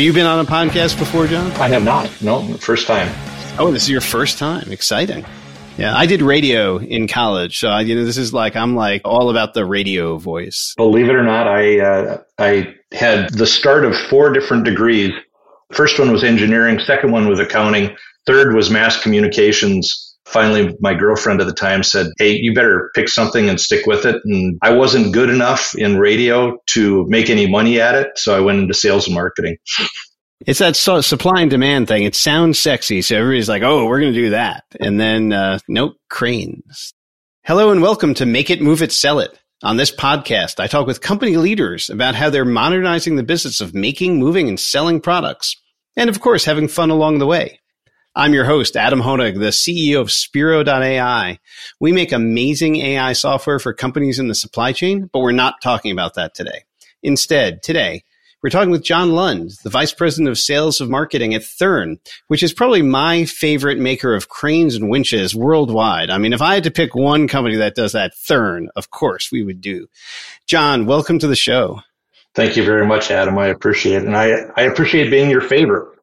Have you been on a podcast before, John? I have not. No, first time. Oh, this is your first time. Exciting. Yeah, I did radio in college, so you know this is like I'm like all about the radio voice. Believe it or not, I uh, I had the start of four different degrees. First one was engineering, second one was accounting, third was mass communications, finally my girlfriend at the time said hey you better pick something and stick with it. And i wasn't good enough in radio to make any money at it so i went into sales and marketing. It's that so supply and demand thing. It sounds sexy so everybody's like oh we're going to do that. And then uh, nope cranes. Hello and welcome to make it move it sell it. On this podcast i talk with company leaders about how they're modernizing the business of making moving and selling products and of course having fun along the way I'm your host, Adam Honig, the CEO of Spiro.ai. We make amazing AI software for companies in the supply chain, but we're not talking about that today. Instead, today, we're talking with John Lund, the Vice President of Sales of Marketing at Thern, which is probably my favorite maker of cranes and winches worldwide. I mean, if I had to pick one company that does that, Thern, of course we would do. John, welcome to the show. Thank you very much, Adam. I appreciate it. And I, I appreciate being your favorite.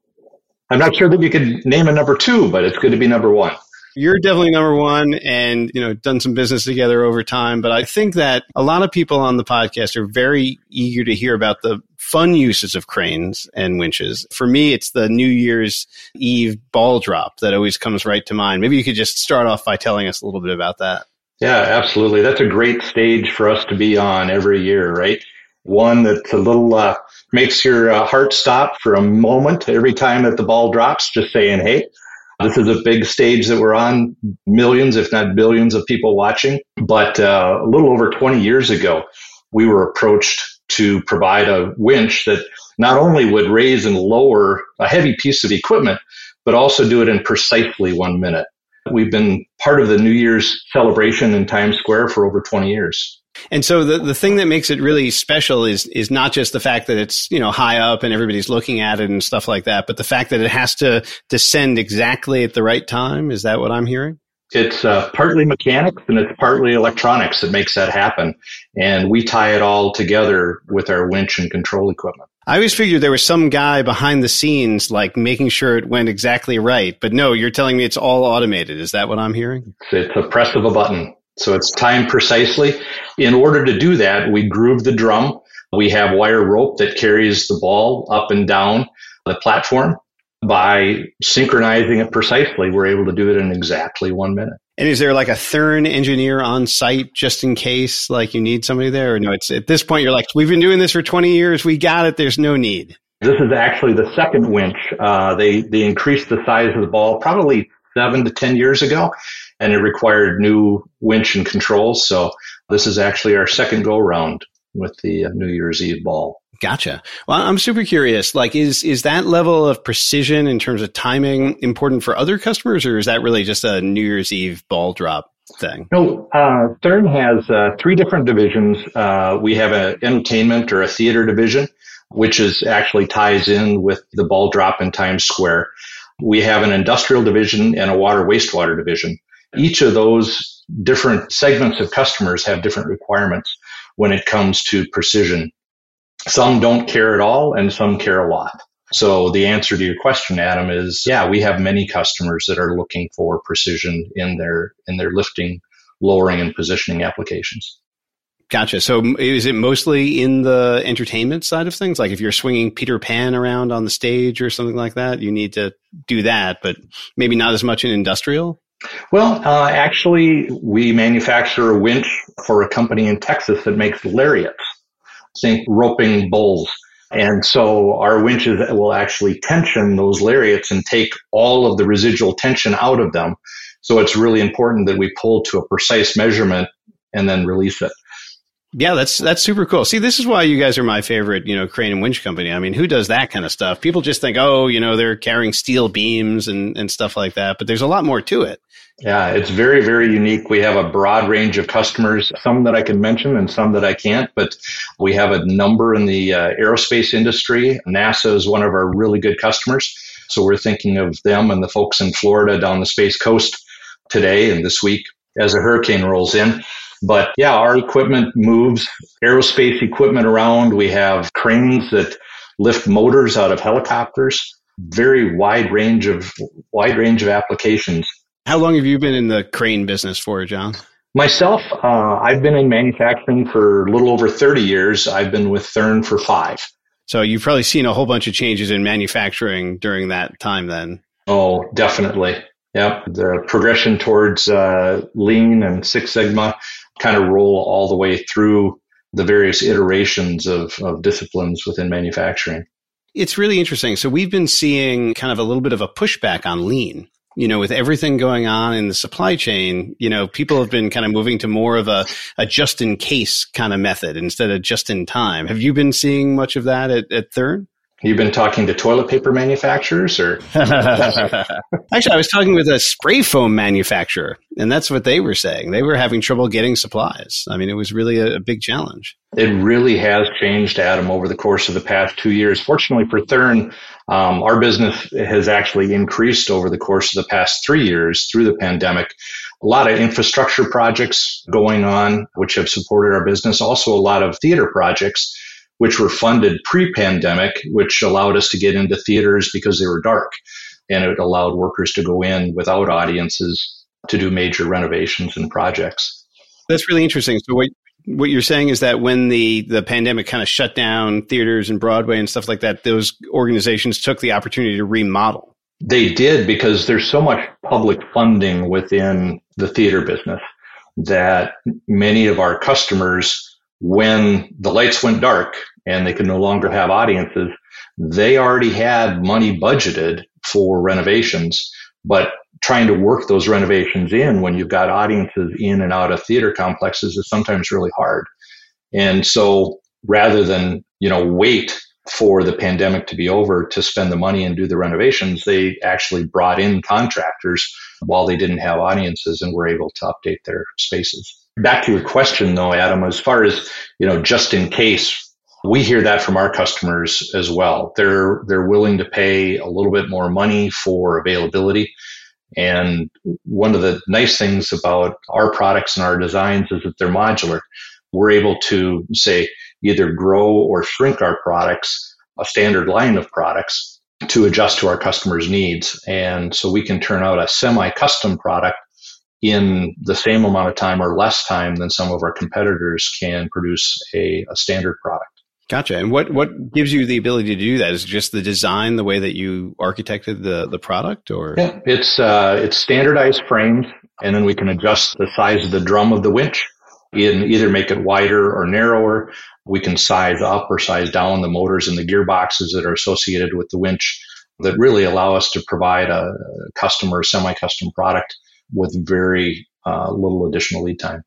I'm not sure that you could name a number two, but it's good to be number one. You're definitely number one and, you know, done some business together over time. But I think that a lot of people on the podcast are very eager to hear about the fun uses of cranes and winches. For me, it's the New Year's Eve ball drop that always comes right to mind. Maybe you could just start off by telling us a little bit about that. Yeah, absolutely. That's a great stage for us to be on every year, right? One that's a little uh, makes your uh, heart stop for a moment every time that the ball drops, just saying, hey, this is a big stage that we're on, millions, if not billions of people watching. But uh, a little over 20 years ago, we were approached to provide a winch that not only would raise and lower a heavy piece of equipment, but also do it in precisely one minute. We've been part of the New Year's celebration in Times Square for over 20 years. And so the, the thing that makes it really special is is not just the fact that it's, you know, high up and everybody's looking at it and stuff like that, but the fact that it has to descend exactly at the right time. Is that what I'm hearing? It's uh, partly mechanics and it's partly electronics that makes that happen. And we tie it all together with our winch and control equipment. I always figured there was some guy behind the scenes, like making sure it went exactly right. But no, you're telling me it's all automated. Is that what I'm hearing? It's a press of a button. So it's timed precisely. In order to do that, we groove the drum. We have wire rope that carries the ball up and down the platform. By synchronizing it precisely, we're able to do it in exactly one minute. And is there like a Thern engineer on site just in case like you need somebody there? Or no, it's at this point you're like, we've been doing this for 20 years. We got it. There's no need. This is actually the second winch. Uh, they, they increased the size of the ball probably seven to 10 years ago and it required new winch and controls. So this is actually our second go round with the uh, New Year's Eve ball. Gotcha. Well, I'm super curious. Like, is is that level of precision in terms of timing important for other customers, or is that really just a New Year's Eve ball drop thing? No, uh, Thern has uh, three different divisions. Uh, we have an entertainment or a theater division, which is actually ties in with the ball drop in Times Square. We have an industrial division and a water wastewater division. Each of those different segments of customers have different requirements when it comes to precision. Some don't care at all and some care a lot. So the answer to your question, Adam, is yeah, we have many customers that are looking for precision in their in their lifting, lowering, and positioning applications. Gotcha. So is it mostly in the entertainment side of things? Like if you're swinging Peter Pan around on the stage or something like that, you need to do that, but maybe not as much in industrial? Well, uh, actually, we manufacture a winch for a company in Texas that makes lariats. Think roping bulls. And so our winches will actually tension those lariats and take all of the residual tension out of them. So it's really important that we pull to a precise measurement and then release it. Yeah, that's that's super cool. See, this is why you guys are my favorite, you know, crane and winch company. I mean, who does that kind of stuff? People just think, oh, you know, they're carrying steel beams and, and stuff like that, but there's a lot more to it. Yeah, it's very, very unique. We have a broad range of customers, some that I can mention and some that I can't, but we have a number in the uh, aerospace industry. NASA is one of our really good customers. So we're thinking of them and the folks in Florida down the Space Coast today and this week as a hurricane rolls in. But yeah, our equipment moves aerospace equipment around. We have cranes that lift motors out of helicopters. Very wide range of wide range of applications. How long have you been in the crane business for, John? Myself, uh, I've been in manufacturing for a little over 30 years. I've been with Thern for five. So you've probably seen a whole bunch of changes in manufacturing during that time then. Oh, definitely. Yep. The progression towards uh, lean and Six Sigma kind of roll all the way through the various iterations of, of disciplines within manufacturing. It's really interesting. So we've been seeing kind of a little bit of a pushback on lean you know, with everything going on in the supply chain, you know, people have been kind of moving to more of a, a just in case kind of method instead of just in time. Have you been seeing much of that at, at Thern? You've been talking to toilet paper manufacturers or? Actually, I was talking with a spray foam manufacturer, and that's what they were saying. They were having trouble getting supplies. I mean, it was really a, a big challenge. It really has changed, Adam, over the course of the past two years. Fortunately for Thern, um, our business has actually increased over the course of the past three years through the pandemic. A lot of infrastructure projects going on, which have supported our business. Also, a lot of theater projects which were funded pre-pandemic, which allowed us to get into theaters because they were dark. And it allowed workers to go in without audiences to do major renovations and projects. That's really interesting. So what what you're saying is that when the the pandemic kind of shut down theaters and Broadway and stuff like that, those organizations took the opportunity to remodel. They did because there's so much public funding within the theater business that many of our customers when the lights went dark and they could no longer have audiences, they already had money budgeted for renovations, but trying to work those renovations in when you've got audiences in and out of theater complexes is sometimes really hard. And so rather than, you know, wait for the pandemic to be over to spend the money and do the renovations, they actually brought in contractors while they didn't have audiences and were able to update their spaces. Back to your question though, Adam, as far as, you know, just in case, we hear that from our customers as well. They're, they're willing to pay a little bit more money for availability. And one of the nice things about our products and our designs is that they're modular. We're able to say either grow or shrink our products, a standard line of products to adjust to our customers' needs. And so we can turn out a semi custom product in the same amount of time or less time than some of our competitors can produce a, a standard product. Gotcha. And what, what gives you the ability to do that? Is just the design, the way that you architected the, the product or? Yeah, it's, uh, it's standardized frames and then we can adjust the size of the drum of the winch and either make it wider or narrower. We can size up or size down the motors and the gearboxes that are associated with the winch that really allow us to provide a customer, semi-custom product with very uh, little additional lead time.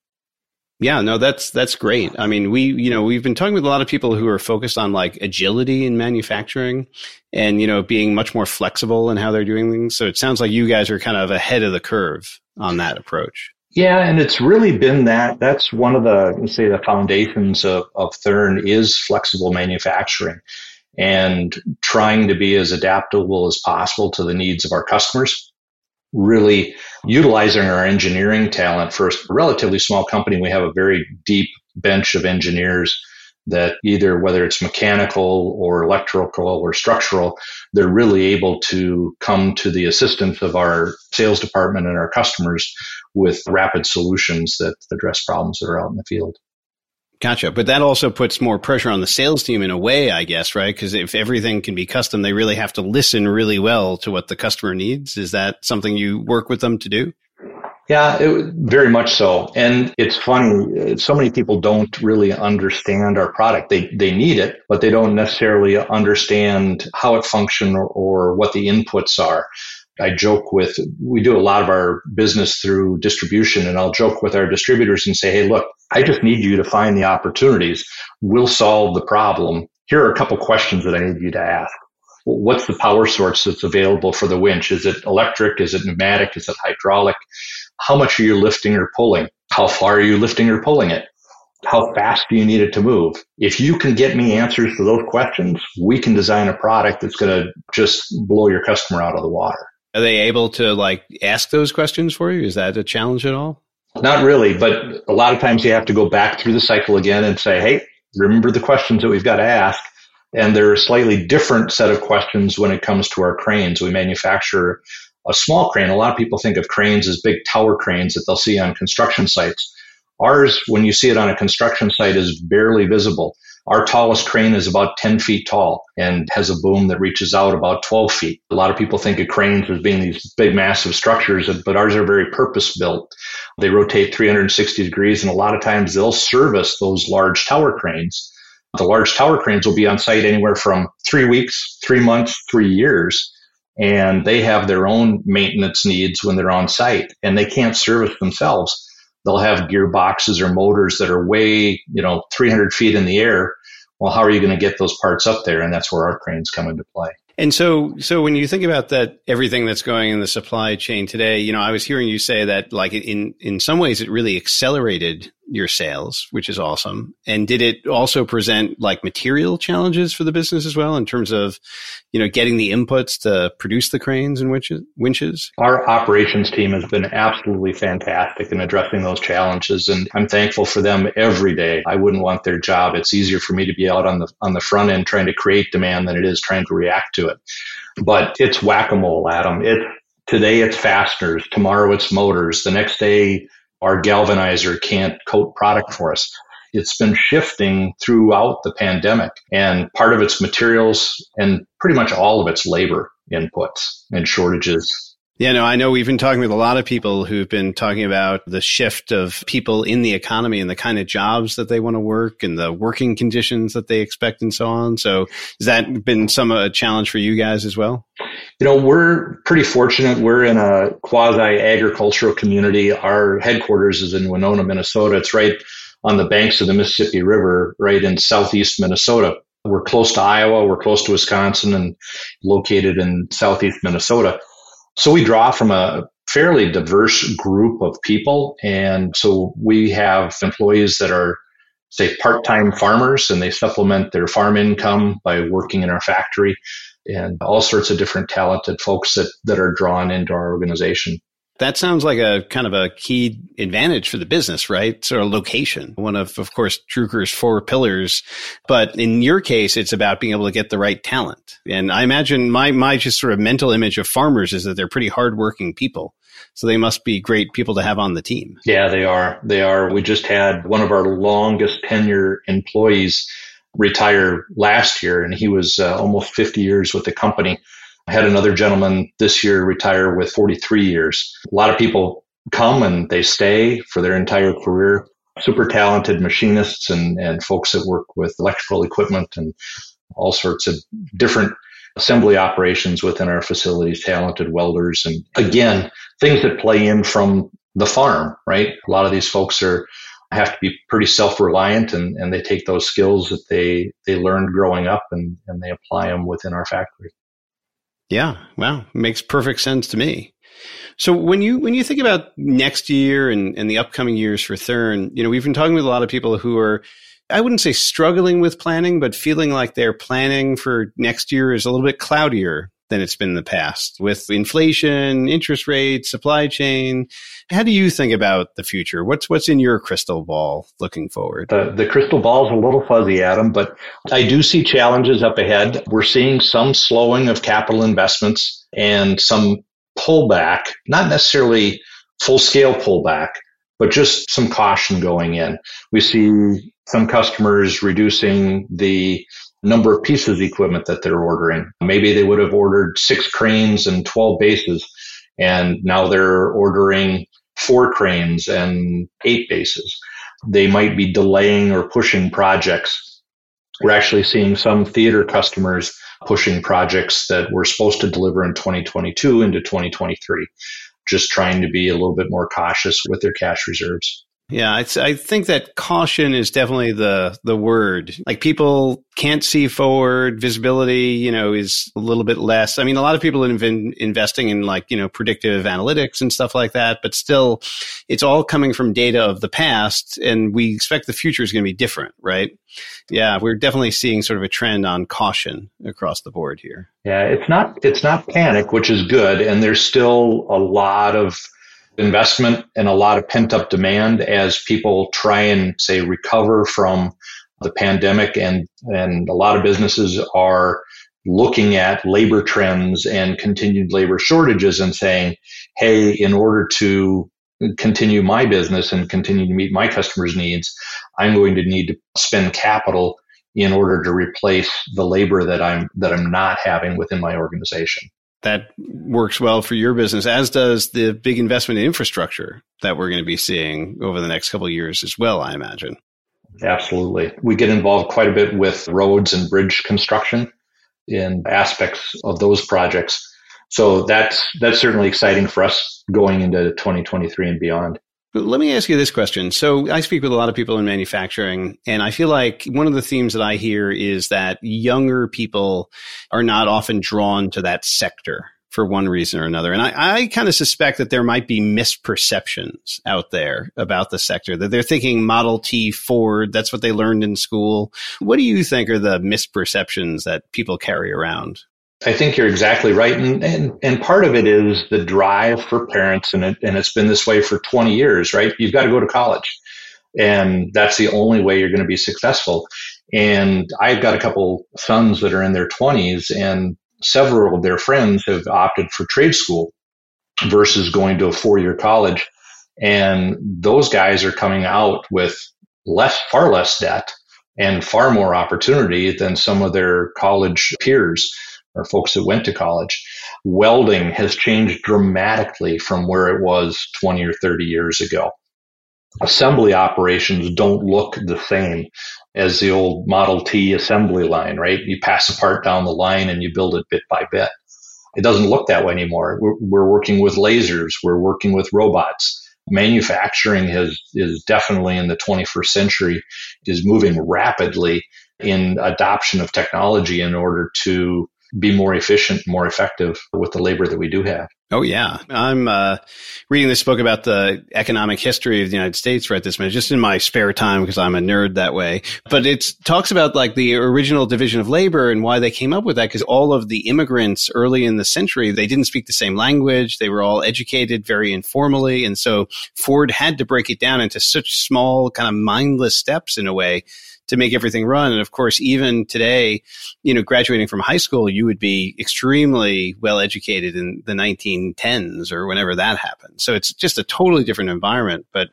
Yeah, no, that's that's great. I mean, we you know we've been talking with a lot of people who are focused on like agility in manufacturing, and you know being much more flexible in how they're doing things. So it sounds like you guys are kind of ahead of the curve on that approach. Yeah, and it's really been that. That's one of the say the foundations of of Thern is flexible manufacturing, and trying to be as adaptable as possible to the needs of our customers really utilizing our engineering talent for a relatively small company. We have a very deep bench of engineers that either whether it's mechanical or electrical or structural, they're really able to come to the assistance of our sales department and our customers with rapid solutions that address problems that are out in the field. Gotcha. But that also puts more pressure on the sales team in a way, I guess, right? Because if everything can be custom, they really have to listen really well to what the customer needs. Is that something you work with them to do? Yeah, it, very much so. And it's funny, uh, so many people don't really understand our product. They, they need it, but they don't necessarily understand how it functions or, or what the inputs are. I joke with, we do a lot of our business through distribution and I'll joke with our distributors and say, Hey, look, I just need you to find the opportunities. We'll solve the problem. Here are a couple questions that I need you to ask. What's the power source that's available for the winch? Is it electric? Is it pneumatic? Is it hydraulic? How much are you lifting or pulling? How far are you lifting or pulling it? How fast do you need it to move? If you can get me answers to those questions, we can design a product that's going to just blow your customer out of the water. Are they able to like ask those questions for you? Is that a challenge at all? Not really, but a lot of times you have to go back through the cycle again and say, Hey, remember the questions that we've got to ask. And there are a slightly different set of questions when it comes to our cranes. We manufacture a small crane. A lot of people think of cranes as big tower cranes that they'll see on construction sites. Ours, when you see it on a construction site, is barely visible. Our tallest crane is about 10 feet tall and has a boom that reaches out about 12 feet. A lot of people think of cranes as being these big, massive structures, but ours are very purpose built. They rotate 360 degrees, and a lot of times they'll service those large tower cranes. The large tower cranes will be on site anywhere from three weeks, three months, three years and they have their own maintenance needs when they're on site and they can't service themselves they'll have gearboxes or motors that are way, you know, 300 feet in the air. Well, how are you going to get those parts up there? And that's where our cranes come into play. And so, so when you think about that, everything that's going in the supply chain today, you know, I was hearing you say that like in, in some ways it really accelerated your sales, which is awesome. And did it also present like material challenges for the business as well in terms of, you know, getting the inputs to produce the cranes and winches? Our operations team has been absolutely fantastic in addressing those challenges. And I'm thankful for them every day. I wouldn't want their job. It's easier for me to be out on the, on the front end trying to create demand than it is trying to react to it. But it's whack-a-mole, Adam. It today it's fasteners, tomorrow it's motors, the next day our galvanizer can't coat product for us. It's been shifting throughout the pandemic, and part of its materials and pretty much all of its labor inputs and shortages yeah, no, I know we've been talking with a lot of people who've been talking about the shift of people in the economy and the kind of jobs that they want to work and the working conditions that they expect and so on. So has that been some of a challenge for you guys as well? You know, we're pretty fortunate. We're in a quasi agricultural community. Our headquarters is in Winona, Minnesota. It's right on the banks of the Mississippi River, right in southeast Minnesota. We're close to Iowa. We're close to Wisconsin and located in southeast Minnesota. So we draw from a fairly diverse group of people. And so we have employees that are, say, part time farmers and they supplement their farm income by working in our factory and all sorts of different talented folks that, that are drawn into our organization. That sounds like a kind of a key advantage for the business, right? Of location. One of, of course, Drucker's four pillars. But in your case, it's about being able to get the right talent. And I imagine my, my just sort of mental image of farmers is that they're pretty hardworking people. So they must be great people to have on the team. Yeah, they are. They are. We just had one of our longest tenure employees retire last year, and he was uh, almost 50 years with the company. I had another gentleman this year retire with 43 years. A lot of people come and they stay for their entire career. Super talented machinists and, and folks that work with electrical equipment and all sorts of different assembly operations within our facilities, talented welders. And again, things that play in from the farm, right? A lot of these folks are have to be pretty self-reliant and, and they take those skills that they, they learned growing up and, and they apply them within our factory. Yeah, wow, makes perfect sense to me. So when you when you think about next year and, and the upcoming years for Thern, you know, we've been talking with a lot of people who are I wouldn't say struggling with planning, but feeling like their planning for next year is a little bit cloudier than it's been in the past with inflation, interest rates, supply chain. How do you think about the future? What's what's in your crystal ball looking forward? The, the crystal ball is a little fuzzy, Adam, but I do see challenges up ahead. We're seeing some slowing of capital investments and some pullback, not necessarily full scale pullback, but just some caution going in. We see some customers reducing the number of pieces of equipment that they're ordering. Maybe they would have ordered six cranes and 12 bases, and now they're ordering four cranes and eight bases. They might be delaying or pushing projects. We're actually seeing some theater customers pushing projects that were supposed to deliver in 2022 into 2023, just trying to be a little bit more cautious with their cash reserves. Yeah, I, think that caution is definitely the the word. Like people can't see forward, visibility, you know, is a little bit less. I mean, a lot of people have been investing in like you know predictive analytics and stuff like that, but still, it's all coming from data of the past, and we expect the future is going to be different, right? Yeah, we're definitely seeing sort of a trend on caution across the board here. Yeah, it's not it's not panic, which is good, and there's still a lot of investment and a lot of pent up demand as people try and say recover from the pandemic and, and a lot of businesses are looking at labor trends and continued labor shortages and saying, Hey, in order to continue my business and continue to meet my customers' needs, I'm going to need to spend capital in order to replace the labor that I'm that I'm not having within my organization. That works well for your business, as does the big investment in infrastructure that we're going to be seeing over the next couple of years as well, I imagine. Absolutely. We get involved quite a bit with roads and bridge construction in aspects of those projects. So that's that's certainly exciting for us going into 2023 and beyond. Let me ask you this question. So I speak with a lot of people in manufacturing, and I feel like one of the themes that I hear is that younger people are not often drawn to that sector for one reason or another. And I, I kind of suspect that there might be misperceptions out there about the sector, that they're thinking Model T Ford, that's what they learned in school. What do you think are the misperceptions that people carry around? I think you're exactly right. And, and, and part of it is the drive for parents, and, it, and it's been this way for 20 years, right? You've got to go to college. And that's the only way you're going to be successful. And I've got a couple sons that are in their 20s, and several of their friends have opted for trade school versus going to a four year college. And those guys are coming out with less, far less debt and far more opportunity than some of their college peers or folks that went to college. Welding has changed dramatically from where it was 20 or 30 years ago. Assembly operations don't look the same as the old Model T assembly line, right? You pass a part down the line and you build it bit by bit. It doesn't look that way anymore. We're, we're working with lasers. We're working with robots. Manufacturing has, is definitely in the 21st century is moving rapidly in adoption of technology in order to be more efficient, more effective with the labor that we do have. Oh yeah, I'm uh, reading this book about the economic history of the United States right this minute, just in my spare time because I'm a nerd that way. But it talks about like the original division of labor and why they came up with that because all of the immigrants early in the century they didn't speak the same language, they were all educated very informally, and so Ford had to break it down into such small kind of mindless steps in a way to make everything run. And of course, even today, you know, graduating from high school, you would be extremely well educated in the 1910s or whenever that happened. So it's just a totally different environment. But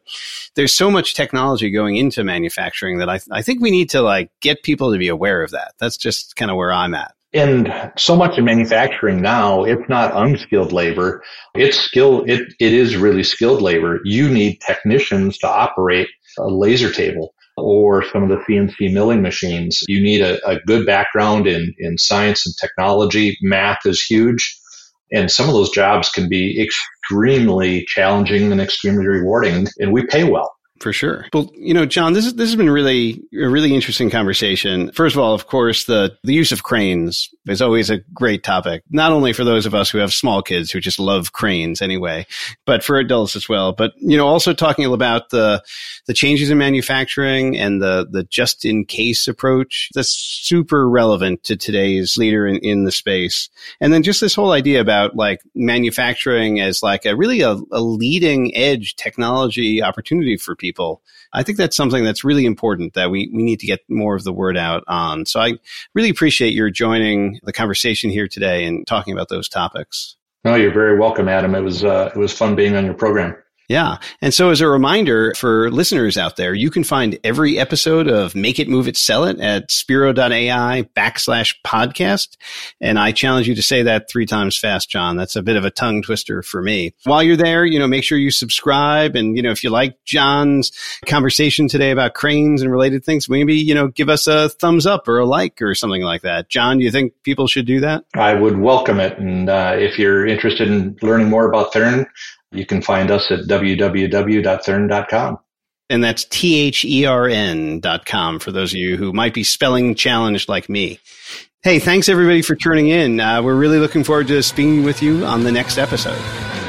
there's so much technology going into manufacturing that I, I think we need to like get people to be aware of that. That's just kind of where I'm at. And so much in manufacturing now, it's not unskilled labor. It's skill. It, it is really skilled labor. You need technicians to operate a laser table or some of the CNC milling machines. You need a, a good background in, in science and technology. Math is huge. And some of those jobs can be extremely challenging and extremely rewarding, and we pay well. For sure. Well, you know, John, this is, this has been really a really interesting conversation. First of all, of course, the the use of cranes is always a great topic. Not only for those of us who have small kids who just love cranes anyway, but for adults as well. But you know, also talking about the the changes in manufacturing and the the just in case approach. That's super relevant to today's leader in, in the space. And then just this whole idea about like manufacturing as like a really a, a leading edge technology opportunity for people people. I think that's something that's really important that we, we need to get more of the word out on. So I really appreciate your joining the conversation here today and talking about those topics. No, you're very welcome, Adam. It was uh, it was fun being on your program. Yeah. And so as a reminder for listeners out there, you can find every episode of Make It Move It Sell It at spiro.ai backslash podcast. And I challenge you to say that three times fast, John. That's a bit of a tongue twister for me. While you're there, you know, make sure you subscribe. And, you know, if you like John's conversation today about cranes and related things, maybe, you know, give us a thumbs up or a like or something like that. John, do you think people should do that? I would welcome it. And uh, if you're interested in learning more about Thern, you can find us at www.thern.com. And that's T H E R N dot com for those of you who might be spelling challenged like me. Hey, thanks everybody for tuning in. Uh, we're really looking forward to speaking with you on the next episode.